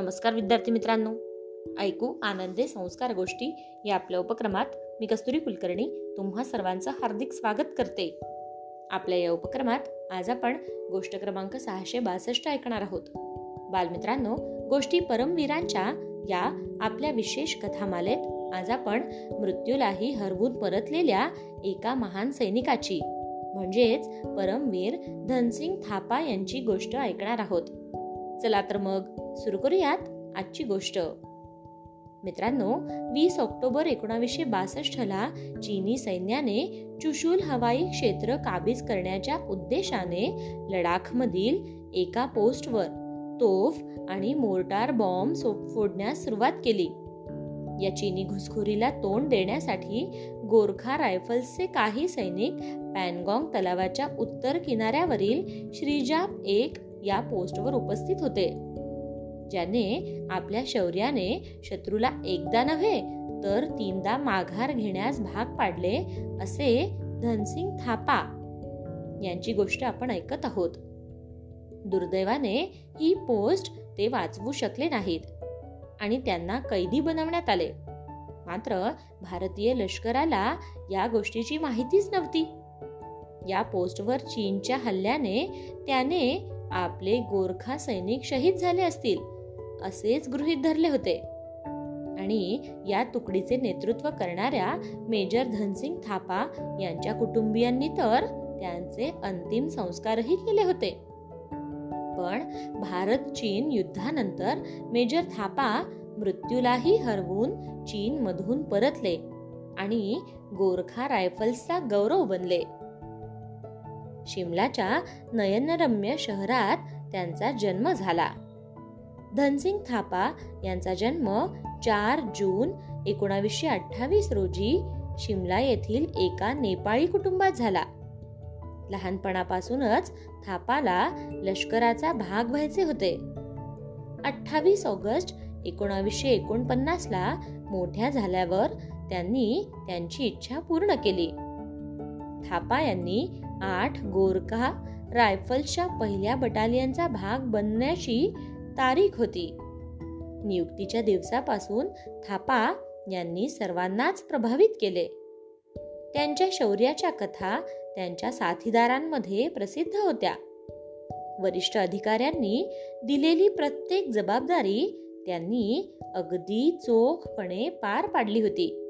नमस्कार विद्यार्थी मित्रांनो. ऐकू आनंदे संस्कार गोष्टी या आपल्या उपक्रमात मी कस्तुरी कुलकर्णी तुम्हा सर्वांचं हार्दिक स्वागत करते. आपल्या या उपक्रमात आज आपण गोष्ट क्रमांक सहाशे बासष्ट ऐकणार आहोत. बालमित्रांनो गोष्टी परमवीरांच्या या आपल्या विशेष कथामालेत आज आपण मृत्यूलाही हरवून परतलेल्या एका महान सैनिकाची म्हणजेच परमवीर धनसिंग थापा यांची गोष्ट ऐकणार आहोत. चला तर मग सुरू करूयात आजची गोष्ट. मित्रांनो वीस ऑक्टोबर एकोणावीसशे बासष्टला चीनी सैन्याने चुशूल हवाई क्षेत्र काबीज करण्याच्या उद्देशाने लडाखमधील एका पोस्टवर तोफ आणि मोर्टार बॉम्ब फोडण्यास सुरुवात केली. या चीनी घुसखोरीला तोंड देण्यासाठी गोरखा रायफल्सचे काही सैनिक पॅनगॉंग तलावाच्या उत्तर किनाऱ्यावरील श्रीजाप एक या पोस्टवर उपस्थित होते. ज्याने आपल्या शौर्याने शत्रूला एकदा नव्हे तर तीनदा माघार घेण्यास भाग पाडले असे धनसिंग थापा यांची गोष्ट आपण ऐकत आहोत. दुर्दैवाने ही पोस्ट ते वाचवू शकले नाहीत आणि त्यांना कैदी बनवण्यात आले. मात्र भारतीय लष्कराला या गोष्टीची माहितीच नव्हती. या पोस्टवर चीनच्या हल्ल्याने त्याने आपले गोरखा सैनिक शहीद झाले असतील असेच गृहित धरले होते. आणि या तुकडीचे नेतृत्व करणाऱ्या मेजर धनसिंग थापा यांच्या कुटुंबियांनी तर त्यांचे अंतिम संस्कारही केले होते. पण भारत चीन युद्धानंतर मेजर थापा मृत्यूलाही हरवून चीन मधून परतले आणि गोरखा रायफल्सचा गौरव बनले. शिमलाच्या नयनरम्य शहरात त्यांचा जन्म झाला. धनसिंग थापा यांचा जन्म चार जून एकोणावीसशे अठ्ठावीस रोजी शिमला येथील एका नेपाळी कुटुंबात झाला. लहानपणापासूनच थापाला लष्कराचा भाग व्हायचे होते. अठ्ठावीस ऑगस्ट एकोणावीसशे एकोणपन्नास ला मोठ्या झाल्यावर त्यांनी त्यांची इच्छा पूर्ण केली. थापा यांनी आठ गोरखा रायफल्सच्या पहिल्या बटालियनचा भाग बनण्याची तारीख होती. नियुक्तीच्या दिवसापासून थापा यांनी सर्वांनाच प्रभावित केले. त्यांच्या शौर्याच्या कथा त्यांच्या साथीदारांमध्ये प्रसिद्ध होत्या. वरिष्ठ अधिकाऱ्यांनी दिलेली प्रत्येक जबाबदारी त्यांनी अगदी चोखपणे पार पाडली होती.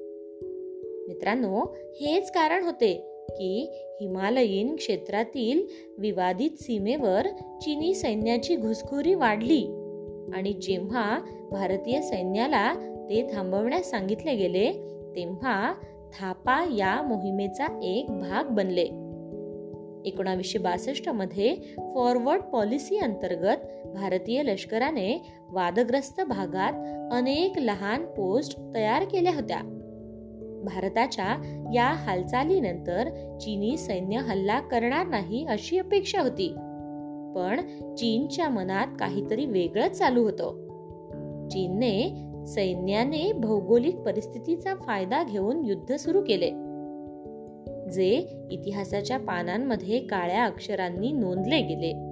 मित्रांनो हेच कारण होते की हिमालयीन क्षेत्रातील विवादित सीमेवर चीनी सैन्याची घुसखोरी वाढली. आणि जेव्हा भारतीय सैन्याला ते थांबवण्यास सांगितले गेले तेव्हा थापा या मोहिमेचा एक भाग बनले. एकोणावीसशे बासष्टमध्ये फॉरवर्ड पॉलिसी अंतर्गत भारतीय लष्कराने वादग्रस्त भागात अनेक लहान पोस्ट तयार केल्या होत्या. भारताच्या या हालचालीनंतर चीनी सैन्य हल्ला करणार नाही अशी अपेक्षा होती. पण चीनच्या मनात काहीतरी वेगळंच चालू होतं. चीनने सैन्याने भौगोलिक परिस्थितीचा फायदा घेऊन युद्ध सुरू केले. जे इतिहासाच्या पानांमध्ये काळ्या अक्षरांनी नोंदले गेले.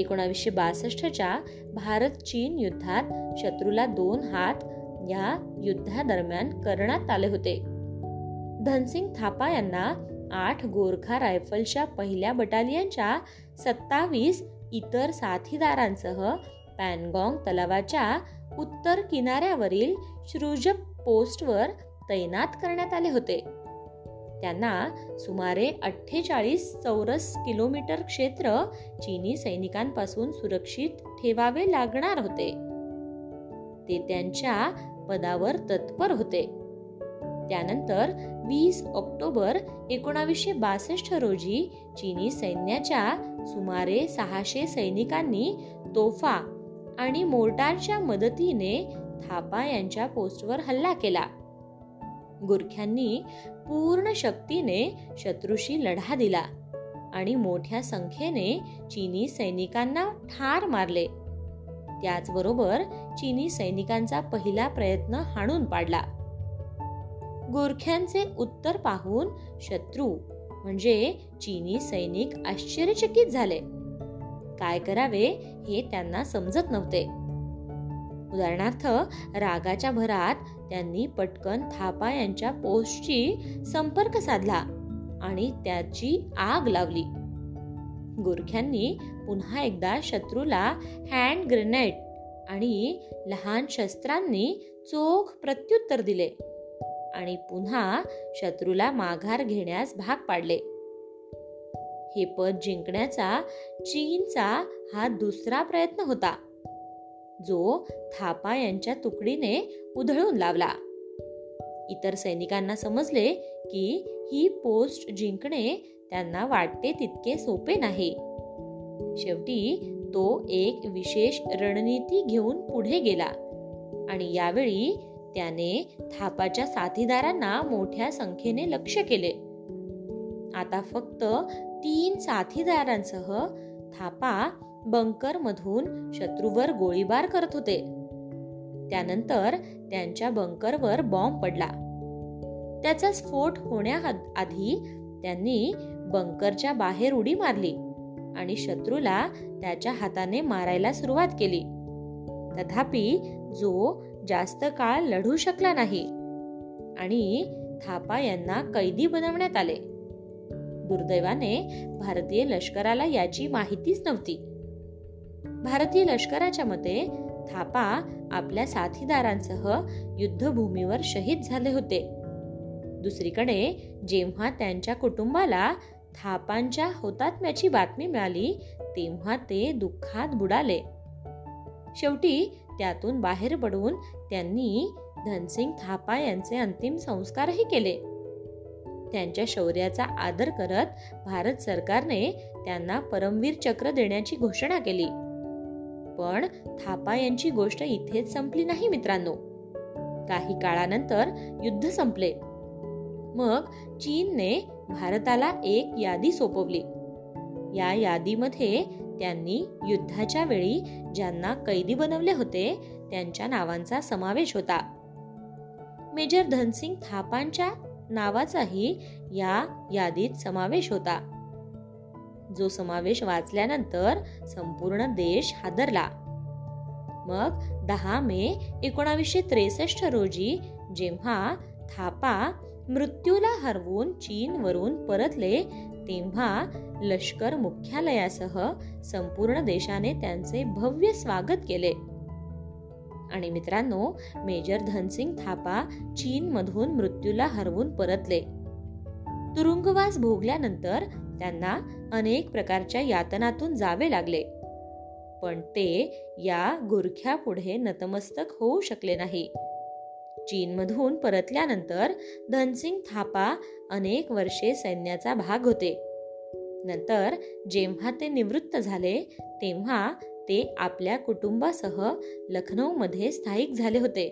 एकोणावीसशे बासष्टच्या भारत चीन युद्धात शत्रूला दोन हात या युद्धादरम्यान करण्यात आले होते. धनसिंग थापा यांना आठ गोरखा रायफलच्या पहिल्या बटालियनच्या सत्तावीस इतर साथीदारांसह पॅनगॉंग तलावाच्या उत्तर किनाऱ्यावरील श्रुज पोस्टवर तैनात करण्यात आले होते. त्यांना सुमारे अठ्ठेचाळीस चौरस किलोमीटर क्षेत्र चीनी सैनिकांपासून सुरक्षित ठेवावे लागणार होते. ते त्यांच्या पदावर तत्पर होते. त्यानंतर वीस ऑक्टोबर एकोणावीसशे बासष्ट रोजी चीनी सैन्याच्या सुमारे सहाशे सैनिकांनी तोफा आणि मोर्टारच्या मदतीने थापा यांच्या पोस्टवर हल्ला केला. गुरख्यांनी पूर्ण शक्तीने शत्रूशी लढा दिला आणि मोठ्या संख्येने चीनी सैनिकांना ठार मारले. त्याचबरोबर चीनी सैनिकांचा पहिला प्रयत्न हाणून पाडला. गोरख्यांचे उत्तर पाहून शत्रू म्हणजे चीनी सैनिक आश्चर्यचकित झाले. काय करावे हे त्यांना समजत नव्हते. उदाहरणार्थ रागाच्या भरात त्यांनी पटकन थापा यांच्या पोस्टची संपर्क साधला आणि त्याची आग लावली. गोरख्यांनी पुन्हा एकदा शत्रूला हँड ग्रेनेड आणि लहान शस्त्रांनी चोख प्रत्युत्तर दिले आणि पुन्हा शत्रूला माघार घेण्यास भाग पाडले. हे पद जिंकण्याचा चीनचा हा दुसरा प्रयत्न होता. जो थापा यांच्या तुकडीने उधळून लावला. इतर सैनिकांना समजले की ही पोस्ट जिंकणे त्यांना वाटते तितके सोपे नाही. शेवटी तो एक विशेष रणनीती घेऊन पुढे गेला. आणि यावेळी त्याने थापाच्या साथीदारांना मोठ्या संख्येने लक्ष केले. आता फक्त तीन साथीदारांसह थापा बंकर मधून शत्रूवर गोळीबार करत होते. त्यानंतर त्यांच्या बंकरवर बॉम्ब पडला. त्याचा स्फोट होण्याआधी त्यांनी बंकरच्या बाहेर उडी मारली. आणि शत्रूला त्याच्या हाताने मारायला सुरुवात केली. तथापि जो जास्त काळ लढू शकला नाही आणि थापा यांना कैदी बनवण्यात आले. दुर्दैवाने भारतीय लष्कराला याची माहितीच नव्हती. भारतीय लष्कराच्या मते थापा आपल्या साथीदारांसह युद्धभूमीवर शहीद झाले होते. दुसरीकडे जेव्हा त्यांच्या कुटुंबाला थापांच्या होतात्म्याची बातमी मिळाली तेव्हा ते दुःखात बुडाले. शेवटी त्यातून बाहेर पडून त्यांनी धनसिंग थापा यांचे अंतिम संस्कारही केले. त्यांच्या शौर्याचा आदर करत भारत सरकारने त्यांना परमवीर चक्र देण्याची घोषणा केली. पण थापा यांची गोष्ट इथेच संपली नाही मित्रांनो. काही काळानंतर युद्ध संपले. मग चीनने भारताला एक यादी सोपवली. या यादीमध्ये त्यांनी युद्धाच्या वेळी ज्यांना कैदी बनवले होते त्यांच्या नावांचा समावेश होता. मेजर धनसिंग थापांच्या नावाचाही या यादीत समावेश होता. जो समावेश वाचल्यानंतर संपूर्ण देश हादरला. मग दहा मे एकोणावीसशे त्रेसष्ट रोजी जेव्हा थापा मृत्यूला हरवून चीनवरून परतले तेव्हा लष्कर मुख्यालयासह संपूर्ण देशाने त्यांचे भव्य स्वागत केले. आणि मित्रांनो मेजर धनसिंग थापा चीनमधून मृत्यूला हरवून परतले. तुरुंगवास भोगल्यानंतर त्यांना अनेक प्रकारच्या यातनातून जावे लागले. पण ते या गुरख्यापुढे नतमस्तक होऊ शकले नाही. चीनमधून परतल्यानंतर धनसिंग थापा अनेक वर्षे सैन्याचा भाग होते. नंतर जेव्हा ते निवृत्त झाले तेव्हा ते आपल्या कुटुंबासह लखनौमध्ये स्थायिक झाले होते.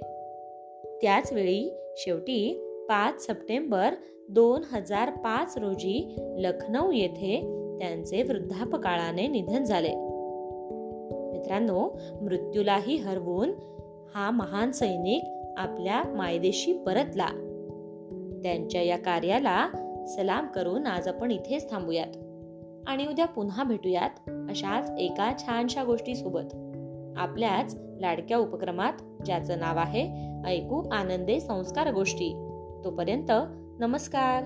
त्याच वेळी शेवटी पाच सप्टेंबर दोन हजार पाच रोजी लखनौ येथे त्यांचे वृद्धापकाळाने निधन झाले. मित्रांनो मृत्यूलाही हरवून हा महान सैनिक आपल्या मायदेशी परतला. त्यांच्या या कार्याला सलाम करून आज आपण इथेच थांबूयात. आणि उद्या पुन्हा भेटूयात अशाच एका छानशा गोष्टी सोबत आपल्याच लाडक्या उपक्रमात ज्याचं नाव आहे ऐकू आनंदे संस्कार गोष्टी. तोपर्यंत नमस्कार.